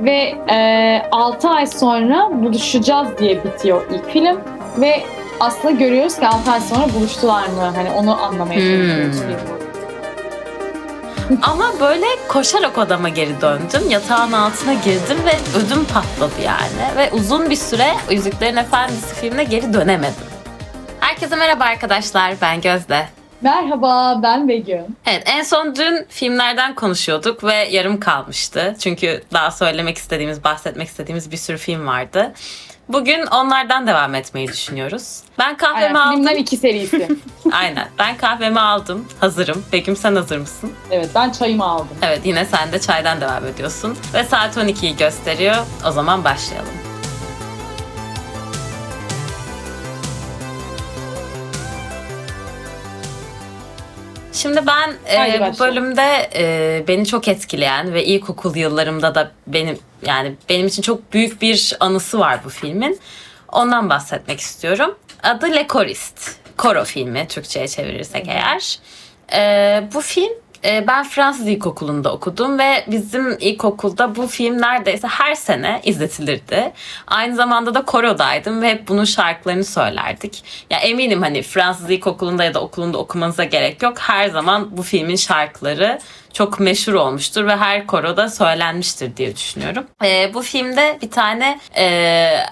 ve e, 6 ay sonra buluşacağız diye bitiyor ilk film ve aslında görüyoruz ki 6 ay sonra buluştular mı? Hani onu anlamaya Hmm. çalışıyoruz filmde. Ama böyle koşarak odama geri döndüm. Yatağın altına girdim ve ödüm patladı yani. Ve uzun bir süre Yüzüklerin Efendisi filmine geri dönemedim. Herkese merhaba arkadaşlar. Ben Gözde. Merhaba ben Begüm. Evet en son dün filmlerden konuşuyorduk ve yarım kalmıştı. Çünkü daha söylemek istediğimiz, bahsetmek istediğimiz bir sürü film vardı. Bugün onlardan devam etmeyi düşünüyoruz. Ben kahvemi Aynen, aldım. filmler iki serisi. Aynen. Ben kahvemi aldım. Hazırım. Begüm sen hazır mısın? evet ben çayımı aldım. Evet yine sen de çaydan devam ediyorsun. Ve saat 12'yi gösteriyor. O zaman başlayalım. Şimdi ben e, bu bölümde e, beni çok etkileyen ve ilkokul yıllarımda da benim yani benim için çok büyük bir anısı var bu filmin. Ondan bahsetmek istiyorum. Adı Le Choriste. Koro filmi Türkçe'ye çevirirsek eğer. E, bu film ben Fransız ilkokulunda okudum ve bizim ilkokulda bu film neredeyse her sene izletilirdi. Aynı zamanda da korodaydım ve hep bunun şarkılarını söylerdik. Ya eminim hani Fransız ilkokulunda ya da okulunda okumanıza gerek yok. Her zaman bu filmin şarkıları çok meşhur olmuştur ve her koroda söylenmiştir diye düşünüyorum. Ee, bu filmde bir tane e,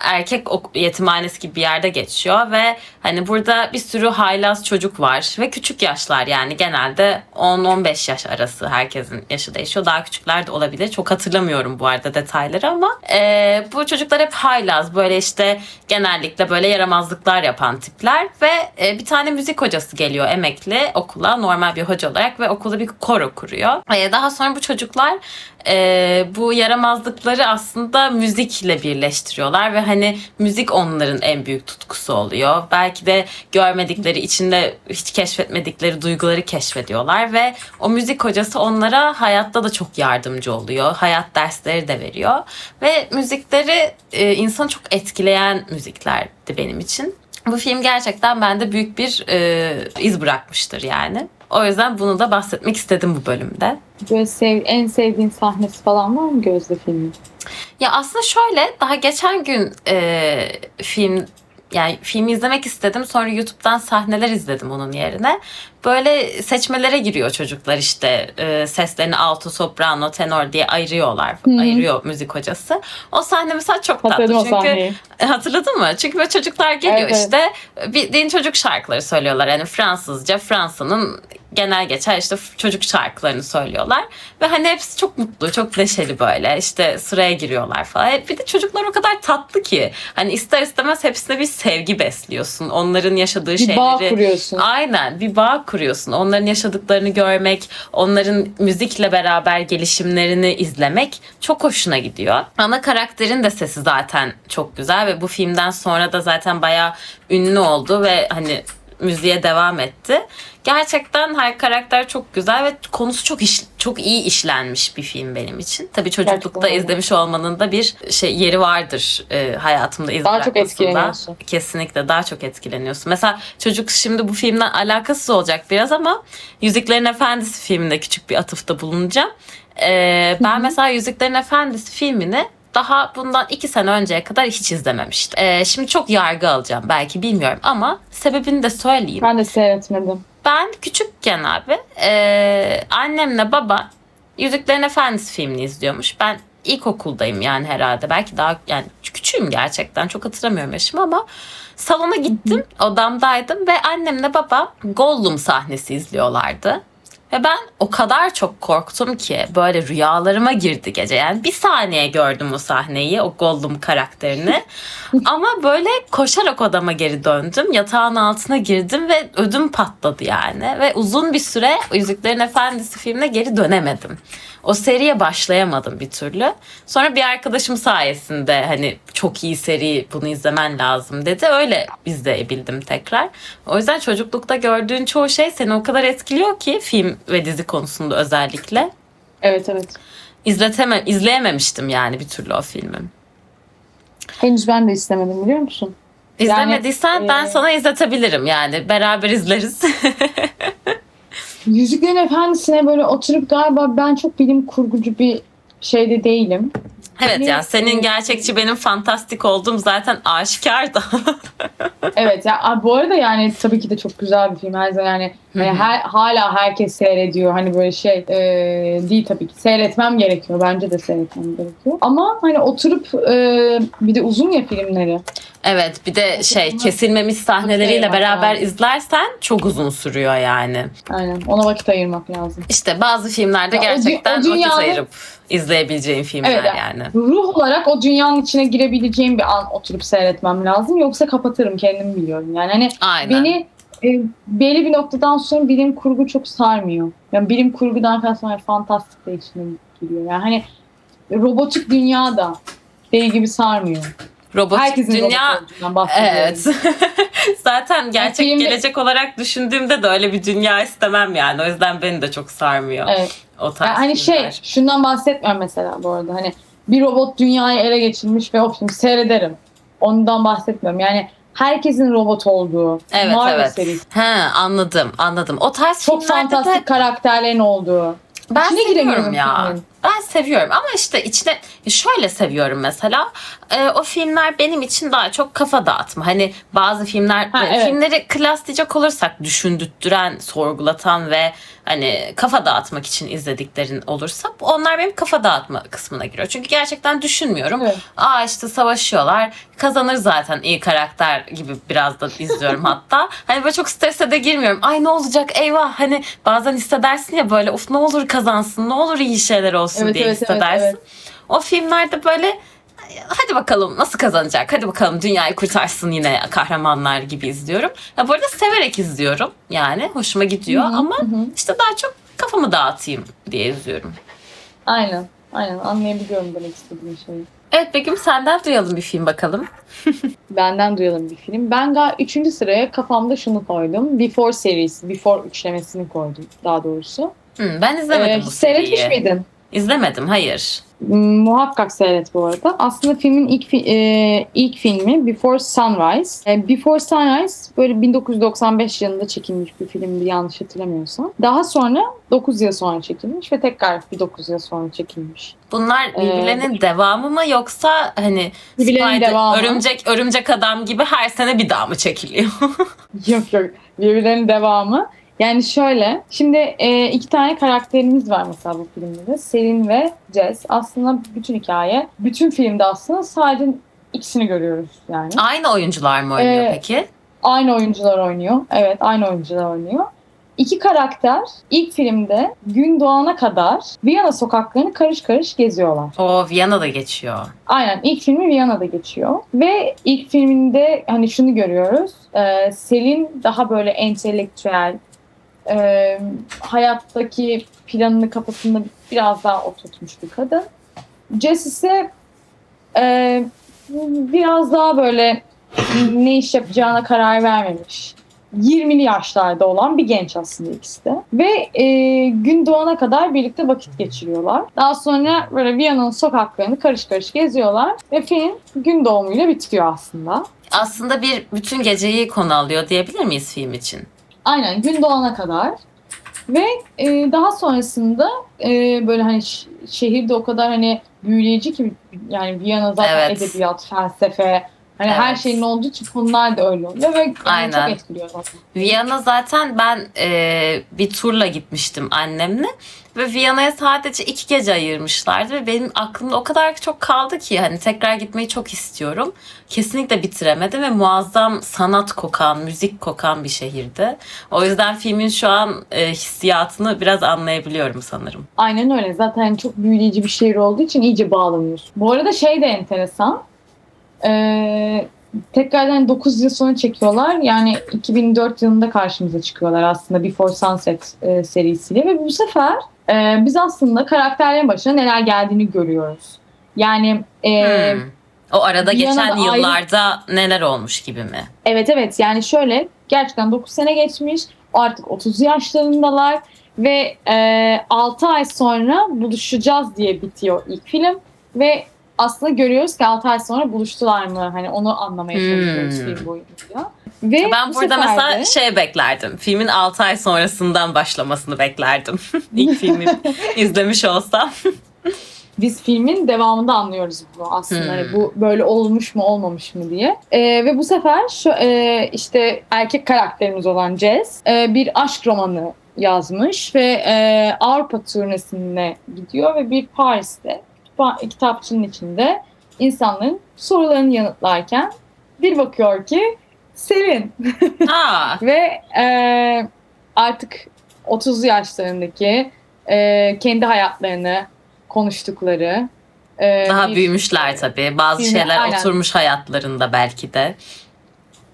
erkek yetimhanesi gibi bir yerde geçiyor ve hani burada bir sürü haylaz çocuk var ve küçük yaşlar yani genelde 10-15 yaş arası herkesin yaşı değişiyor. Daha küçükler de olabilir. Çok hatırlamıyorum bu arada detayları ama e, bu çocuklar hep haylaz böyle işte genellikle böyle yaramazlıklar yapan tipler ve e, bir tane müzik hocası geliyor emekli okula normal bir hoca olarak ve okulda bir koro kuruyor. E, daha sonra bu çocuklar e, bu yaramazlıkları aslında müzikle birleştiriyorlar ve hani müzik onların en büyük tutkusu oluyor. Belki de görmedikleri, içinde hiç keşfetmedikleri duyguları keşfediyorlar ve o müzik hocası onlara hayatta da çok yardımcı oluyor. Hayat dersleri de veriyor ve müzikleri e, insanı çok etkileyen müziklerdi benim için. Bu film gerçekten bende büyük bir e, iz bırakmıştır yani. O yüzden bunu da bahsetmek istedim bu bölümde. Böyle sev, en sevdiğin sahnesi falan var mı Gözde filmin? Ya aslında şöyle daha geçen gün e, film yani filmi izlemek istedim. Sonra YouTube'dan sahneler izledim onun yerine. Böyle seçmelere giriyor çocuklar işte e, seslerini alto, soprano, tenor diye ayırıyorlar. Hı hı. Ayırıyor müzik hocası. O sahne mesela çok tatlı. Hatırladım o Çünkü sahneyi. E, Hatırladın mı? Çünkü böyle çocuklar geliyor evet. işte bildiğin çocuk şarkıları söylüyorlar. Yani Fransızca, Fransa'nın genel geçer işte çocuk şarkılarını söylüyorlar. Ve hani hepsi çok mutlu, çok neşeli böyle. İşte sıraya giriyorlar falan. E, Bir de çocuklar o kadar tatlı ki. Hani ister istemez hepsine bir sevgi besliyorsun. Onların yaşadığı Bir şeyleri. bağ kuruyorsun. Aynen bir bağ kuruyorsun. Onların yaşadıklarını görmek, onların müzikle beraber gelişimlerini izlemek çok hoşuna gidiyor. Ana karakterin de sesi zaten çok güzel ve bu filmden sonra da zaten bayağı ünlü oldu ve hani müziğe devam etti. Gerçekten her karakter çok güzel ve konusu çok iş, çok iyi işlenmiş bir film benim için. Tabii çocuklukta Gerçekten izlemiş olmanın da bir şey yeri vardır e, hayatımda iz Daha çok etkileniyorsun. Kesinlikle daha çok etkileniyorsun. Mesela çocuk şimdi bu filmden alakasız olacak biraz ama Yüzüklerin Efendisi filminde küçük bir atıfta bulunacağım. Ee, ben mesela Yüzüklerin Efendisi filmini daha bundan iki sene önceye kadar hiç izlememiştim. Ee, şimdi çok yargı alacağım belki bilmiyorum ama sebebini de söyleyeyim. Ben de seyretmedim. Ben küçükken abi e, annemle baba Yüzüklerin Efendisi filmini izliyormuş. Ben ilkokuldayım yani herhalde. Belki daha yani küçüğüm gerçekten. Çok hatırlamıyorum yaşımı ama salona gittim. Odamdaydım ve annemle baba Gollum sahnesi izliyorlardı. Ve ben o kadar çok korktum ki böyle rüyalarıma girdi gece. Yani bir saniye gördüm o sahneyi, o Gollum karakterini. Ama böyle koşarak odama geri döndüm. Yatağın altına girdim ve ödüm patladı yani. Ve uzun bir süre Yüzüklerin Efendisi filmine geri dönemedim. O seriye başlayamadım bir türlü. Sonra bir arkadaşım sayesinde hani çok iyi seri bunu izlemen lazım dedi. Öyle izleyebildim tekrar. O yüzden çocuklukta gördüğün çoğu şey seni o kadar etkiliyor ki film ve dizi konusunda özellikle. Evet evet. İzleteme, izleyememiştim yani bir türlü o filmi. Henüz ben de istemedim biliyor musun? İzlemediysen ben e, sana izletebilirim yani. Beraber izleriz. Yüzüklerin Efendisi'ne böyle oturup galiba ben çok bilim kurgucu bir şeyde değilim. Evet Ve, ya senin gerçekçi benim fantastik olduğum zaten aşikar da. Evet ya bu arada yani tabii ki de çok güzel bir film. Her zaman yani hani her, hala herkes seyrediyor. Hani böyle şey e, değil tabii ki. Seyretmem gerekiyor. Bence de seyretmem gerekiyor. Ama hani oturup e, bir de uzun ya filmleri. Evet bir de şey kesilmemiş sahneleriyle beraber izlersen çok uzun sürüyor yani. Aynen. Ona vakit ayırmak lazım. İşte bazı filmlerde Ya o dü- gerçekten o dünyada- vakit ayırıp izleyebileceğin filmler Evet, yani. Ruh olarak o dünyanın içine girebileceğim bir an oturup seyretmem lazım. Yoksa kapatırım kendim biliyorum. Yani hani Aynen. beni e, belli bir noktadan sonra bilim kurgu çok sarmıyor. Yani bilim kurgudan kastım hani fantastik de içine giriyor. Yani hani robotik dünya da deli gibi sarmıyor. Robotik Herkesin dünya robot. Evet. Zaten gerçek filmde- gelecek olarak düşündüğümde de öyle bir dünya istemem yani. O yüzden beni de çok sarmıyor. Evet. O tarz Yani hani şey şundan bahsetmiyorum mesela bu arada. Hani bir robot dünyayı ele geçirmiş ve o film seyrederim. Ondan bahsetmiyorum. Yani herkesin robot olduğu. Evet Marvel evet. serisi. He anladım anladım. O tarz Çok filmlerde de fantastik karakterlerin olduğu. ben İçine seviyorum giremiyorum ya. filmin. Ben seviyorum ama işte içine şöyle seviyorum mesela. Ee, o filmler benim için daha çok kafa dağıtma. Hani bazı filmler Ha, e, evet. filmleri klas olursak düşündürtüren, sorgulatan ve hani kafa dağıtmak için izlediklerin olursa onlar benim kafa dağıtma kısmına giriyor. Çünkü gerçekten düşünmüyorum. Evet. Aa işte savaşıyorlar. Kazanır zaten iyi karakter gibi biraz da izliyorum hatta. Hani böyle çok strese de girmiyorum. Ay ne olacak eyvah. Hani bazen hissedersin ya böyle of ne olur kazansın. Ne olur iyi şeyler olsun Evet, diye evet, evet, hissedersin. evet. O filmlerde böyle hadi bakalım nasıl kazanacak? Hadi bakalım dünyayı kurtarsın yine kahramanlar gibi izliyorum. Ya bu arada severek izliyorum. Yani hoşuma gidiyor Hı hı, ama hı hı. işte daha çok kafamı dağıtayım diye izliyorum. Aynen. Aynen anlayabiliyorum demek istediğin şeyi. Evet Begüm senden duyalım bir film bakalım. Benden duyalım bir film. Ben galiba üçüncü sıraya kafamda şunu koydum. Before serisi. Before üçlemesini koydum daha doğrusu. Hmm, ben izlemedim Ee, bu hiç seyretmiş seriyi. miydin? İzlemedim hayır. Muhakkak seyret bu arada. Aslında filmin ilk fi- e, ilk filmi Before Sunrise. E, Before Sunrise böyle 1995 yılında çekilmiş bir filmdi yanlış hatırlamıyorsam. Daha sonra 9 yıl sonra çekilmiş ve tekrar bir 9 yıl sonra çekilmiş. Bunlar birbirlerinin devamı mı yoksa hani Birbirlerinin Spider, devamı. örümcek örümcek adam gibi her sene bir daha mı çekiliyor? Yok yok birbirlerinin devamı. Yani şöyle, şimdi e, iki tane karakterimiz var mesela bu filmde de. Selin ve Jess. Aslında bütün hikaye, bütün filmde aslında sadece ikisini görüyoruz yani. Aynı oyuncular mı oynuyor Ee, peki? Aynı oyuncular oynuyor. Evet, aynı oyuncular oynuyor. İki karakter ilk filmde gün doğana kadar Viyana sokaklarını karış karış geziyorlar. O Viyana'da geçiyor. Aynen ilk filmi Viyana'da geçiyor ve ilk filminde hani şunu görüyoruz. e, Selin daha böyle entelektüel, e, hayattaki planını kafasında biraz daha oturtmuş bir kadın. Jess ise e, biraz daha böyle ne iş yapacağına karar vermemiş. 20'li yaşlarda olan bir genç aslında ikisi de. Ve e, gün doğana kadar birlikte vakit geçiriyorlar. Daha sonra böyle Viyana'nın sokaklarını karış karış geziyorlar. Ve film gün doğumuyla bitiyor aslında. Aslında bir bütün geceyi konu alıyor diyebilir miyiz film için? Aynen gün doğana kadar. Ve e, daha sonrasında e, böyle hani şehirde o kadar hani büyüleyici ki yani Viyana zaten Evet. edebiyat, felsefe hani her Evet. şeyin olduğu için konular da öyle oluyor ve yani Aynen. çok etkiliyor zaten. Viyana zaten ben e, bir turla gitmiştim annemle ve Viyana'ya sadece iki gece ayırmışlardı ve benim aklımda o kadar çok kaldı ki hani tekrar gitmeyi çok istiyorum. Kesinlikle bitiremedim ve muazzam sanat kokan, müzik kokan bir şehirdi. O yüzden filmin şu an e, hissiyatını biraz anlayabiliyorum sanırım. Aynen öyle. Zaten çok büyüleyici bir şehir olduğu için iyice bağlanıyorsun. Bu arada şey de enteresan. Ee, tekrardan 9 yıl sonra çekiyorlar. Yani 2004 yılında karşımıza çıkıyorlar aslında Before Sunset e, serisiyle. Ve bu sefer e, biz aslında karakterlerin başına neler geldiğini görüyoruz. Yani e, Hmm. O arada geçen ayrı- yıllarda neler olmuş gibi mi? Evet evet yani şöyle gerçekten 9 sene geçmiş artık 30 yaşlarındalar ve e, 6 ay sonra buluşacağız diye bitiyor ilk film ve aslında görüyoruz ki 6 ay sonra buluştular mı hani onu anlamaya çalışıyoruz Hmm. film boyunca. Ve Ben bu burada sefer mesela şey beklerdim. Filmin 6 ay sonrasından başlamasını beklerdim. İlk filmi izlemiş olsam. biz filmin devamında anlıyoruz bunu aslında. Hmm. Hani bu böyle olmuş mu olmamış mı diye. Ee, ve bu sefer şu e, işte erkek karakterimiz olan Jess e, bir aşk romanı yazmış ve e, Avrupa turnesine gidiyor ve bir Paris'te kitapçının içinde insanların sorularını yanıtlarken bir bakıyor ki Selin Aa, ve e, artık 30 yaşlarındaki e, kendi hayatlarını konuştukları e, daha bir- büyümüşler tabii. Bazı Filmi, şeyler aynen. oturmuş hayatlarında belki de.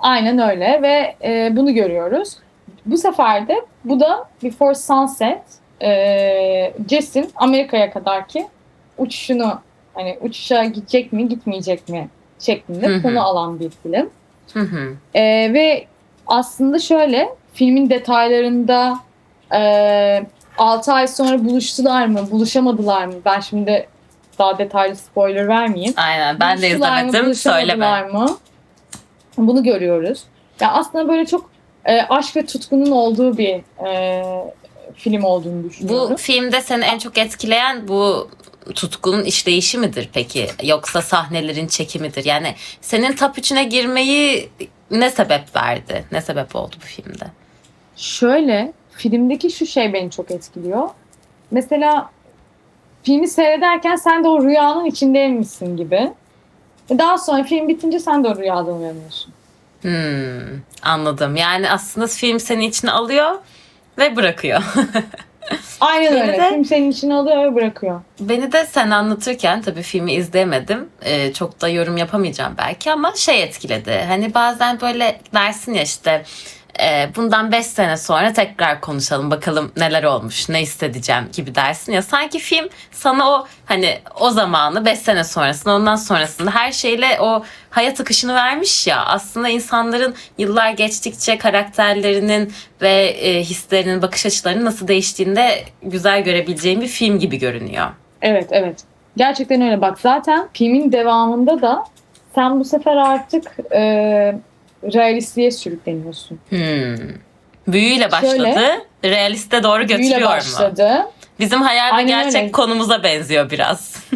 Aynen öyle ve e, bunu görüyoruz. Bu sefer de bu da Before Sunset e, Jess'in Amerika'ya kadarki uçuşunu hani uçuşa gidecek mi gitmeyecek mi şeklinde Hı hı. konu alan bir film. Hı hı. E, ve aslında şöyle filmin detaylarında e, 6 ay sonra buluştular mı buluşamadılar mı ben şimdi daha detaylı spoiler vermeyeyim. Aynen ben de mı, izlemedim. buluşamadılar Söyleme. mı? Bunu görüyoruz. Ya aslında böyle çok e, aşk ve tutkunun olduğu bir e, film olduğunu düşünüyorum. Bu filmde seni en çok etkileyen bu tutkunun işleyişi midir peki? Yoksa sahnelerin çekimidir? Yani senin top 3'üne girmeyi ne sebep verdi? Ne sebep oldu bu filmde? Şöyle filmdeki şu şey beni çok etkiliyor. Mesela filmi seyrederken sen de o rüyanın içindeymişsin gibi. Daha sonra film bitince sen de o rüyadan uyanıyorsun. Hmm, anladım. Yani aslında film seni içine alıyor ve bırakıyor. Aynen Beni öyle. de- Film senin içine alıyor ve bırakıyor. Beni de sen anlatırken tabii filmi izleyemedim. Ee, çok da yorum yapamayacağım belki ama şey etkiledi. Hani bazen böyle dersin ya işte e, bundan 5 sene sonra tekrar konuşalım bakalım neler olmuş ne hissedeceğim gibi dersin ya. Sanki film sana o hani o zamanı 5 sene sonrasında ondan sonrasında her şeyle o hayat akışını vermiş ya. Aslında insanların yıllar geçtikçe karakterlerinin ve e, hislerinin bakış açılarının nasıl değiştiğini de güzel görebileceğim bir film gibi görünüyor. Evet evet. Gerçekten öyle. Bak zaten filmin devamında da sen bu sefer artık e, realistliğe sürükleniyorsun. Hmm. Büyüyle başladı. Şöyle, realiste doğru Büyüyle götürüyor mu? başladı. Bizim hayal ve Aynen gerçek öyle. konumuza benziyor biraz.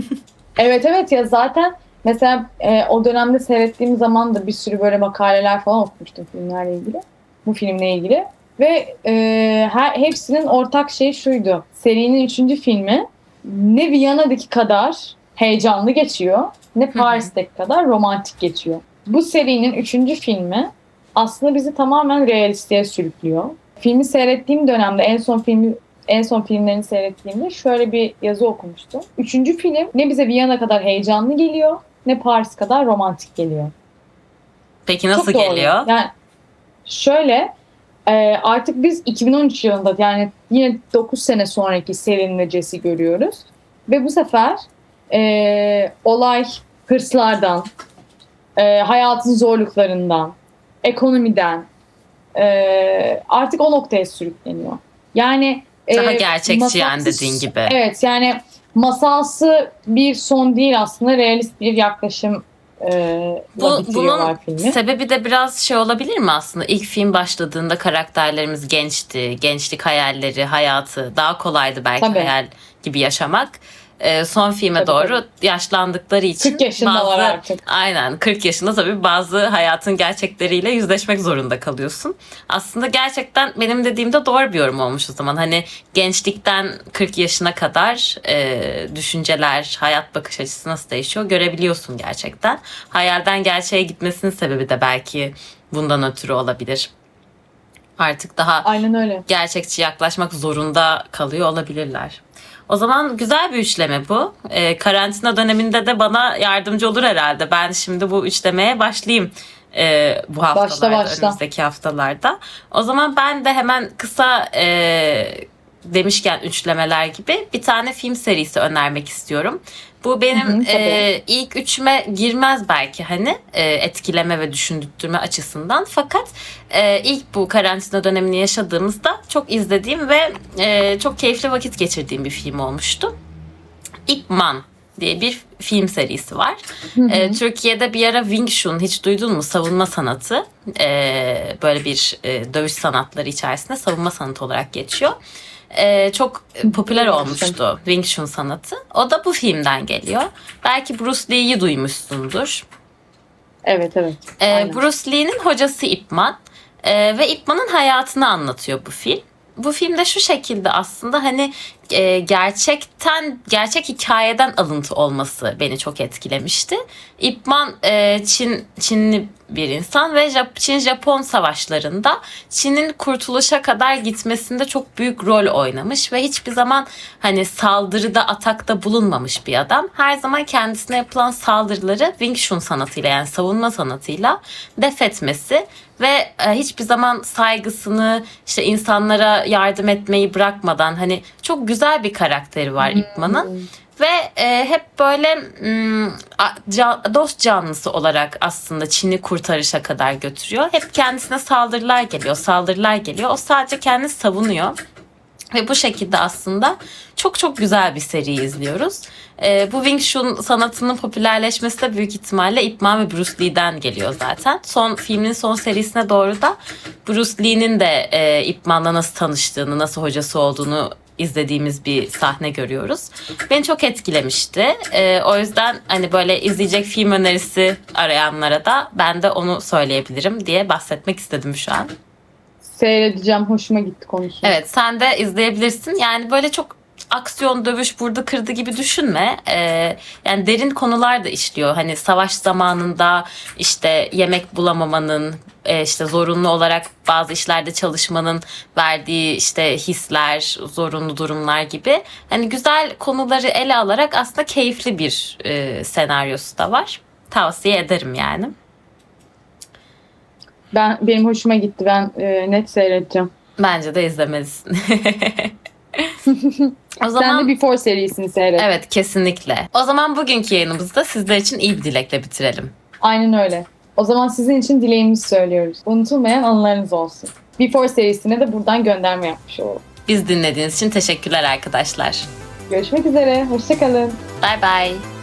Evet evet ya zaten mesela e, o dönemde seyrettiğim zaman da bir sürü böyle makaleler falan okumuştum filmlerle ilgili. Bu filmle ilgili. Ve e, her, hepsinin ortak şeyi şuydu. Serinin üçüncü filmi ne Viyana'daki kadar heyecanlı geçiyor ne Paris'teki kadar romantik geçiyor. Bu serinin üçüncü filmi aslında bizi tamamen realistliğe sürüklüyor. Filmi seyrettiğim dönemde en son filmi en son filmlerini seyrettiğimde şöyle bir yazı okumuştum. Üçüncü film ne bize Viyana kadar heyecanlı geliyor ne Paris kadar romantik geliyor. Peki nasıl Çok doğru. geliyor? Yani şöyle e, artık biz 2013 yılında yani yine 9 sene sonraki Selin ve Jess'i görüyoruz. Ve bu sefer e, olay hırslardan, e, hayatın zorluklarından, ekonomiden e, artık o noktaya sürükleniyor. Yani e, Daha gerçekçi yani masalsı- dediğin gibi. Evet yani masalsı bir son değil aslında realist bir yaklaşım e, Bu, bunun filmi. sebebi de biraz şey olabilir mi aslında? İlk film başladığında karakterlerimiz gençti. Gençlik hayalleri, hayatı daha kolaydı belki Tabii. hayal gibi yaşamak. Ee, son filme Tabii, doğru yaşlandıkları için 40 yaşındalar bazı artık. Aynen 40 yaşında tabii bazı hayatın gerçekleriyle yüzleşmek zorunda kalıyorsun. Aslında gerçekten benim dediğimde doğru bir yorum olmuş o zaman. Hani gençlikten 40 yaşına kadar e, düşünceler, hayat bakış açısı nasıl değişiyor görebiliyorsun gerçekten. Hayalden gerçeğe gitmesinin sebebi de belki bundan ötürü olabilir. Artık daha Aynen öyle. gerçekçi yaklaşmak zorunda kalıyor olabilirler. O zaman güzel bir üçleme bu. Ee, karantina döneminde de bana yardımcı olur herhalde. Ben şimdi bu üçlemeye başlayayım e, bu haftalarda, başla. önümüzdeki haftalarda. O zaman ben de hemen kısa e, demişken üçlemeler gibi bir tane film serisi önermek istiyorum. Bu benim Hı hı, e, ilk üçüme girmez belki hani e, etkileme ve düşündürtme açısından. Fakat e, ilk bu karantina dönemini yaşadığımızda çok izlediğim ve e, çok keyifli vakit geçirdiğim bir film olmuştu. Ip Man diye bir film serisi var. Hı hı. E, Türkiye'de bir ara Wing Chun hiç duydun mu? Savunma sanatı. E, böyle bir e, dövüş sanatları içerisinde savunma sanatı olarak geçiyor. E, çok popüler olmuştu Wing Chun sanatı. O da bu filmden geliyor. Belki Bruce Lee'yi duymuşsundur. Evet evet. Aynen. Bruce Lee'nin hocası Ip Man Ee, ve Ip Man'ın hayatını anlatıyor bu film. Bu filmde şu şekilde aslında hani e, gerçekten gerçek hikayeden alıntı olması beni çok etkilemişti. Ip Man e, Çin Çinli bir insan ve Jap- Çin-Japon savaşlarında Çin'in kurtuluşa kadar gitmesinde çok büyük rol oynamış ve hiçbir zaman hani saldırıda atakta bulunmamış bir adam. Her zaman kendisine yapılan saldırıları Wing Chun sanatıyla yani savunma sanatıyla def etmesi ve e, hiçbir zaman saygısını işte insanlara yardım etmeyi bırakmadan hani çok güzel bir karakteri var Ip Man'ın. Ve e, hep böyle mm, a- ca- dost canlısı olarak aslında Çin'i kurtarışa kadar götürüyor. Hep kendisine saldırılar geliyor, saldırılar geliyor. O sadece kendini savunuyor. Ve bu şekilde aslında çok çok güzel bir seri izliyoruz. E, bu Wing Chun sanatının popülerleşmesi de büyük ihtimalle Ip Man ve Bruce Lee'den geliyor zaten. Son filmin son serisine doğru da Bruce Lee'nin de e, Ip Man'la nasıl tanıştığını, nasıl hocası olduğunu izlediğimiz bir sahne görüyoruz. Beni çok etkilemişti. E, o yüzden hani böyle izleyecek film önerisi arayanlara da ben de onu söyleyebilirim diye bahsetmek istedim şu an. Seyredeceğim. Hoşuma gitti konusu. Evet sen de izleyebilirsin. Yani böyle çok aksiyon dövüş burada kırdı gibi düşünme. Ee, yani derin konular da işliyor. Hani savaş zamanında işte yemek bulamamanın, e, işte zorunlu olarak bazı işlerde çalışmanın verdiği işte hisler, zorunlu durumlar gibi. Hani güzel konuları ele alarak aslında keyifli bir e, senaryosu da var. Tavsiye ederim yani. Ben benim hoşuma gitti. Ben e, net seyredeceğim. Bence de izlemelisin. o Sen zaman de Before serisini seyret. Evet kesinlikle. O zaman bugünkü yayınımızı da sizler için iyi bir dilekle bitirelim. Aynen öyle. O zaman sizin için dileğimizi söylüyoruz. Unutulmayan anılarınız olsun. Before serisine de buradan gönderme yapmış olalım. Biz dinlediğiniz için teşekkürler arkadaşlar. Görüşmek üzere. Hoşçakalın. Bay bay.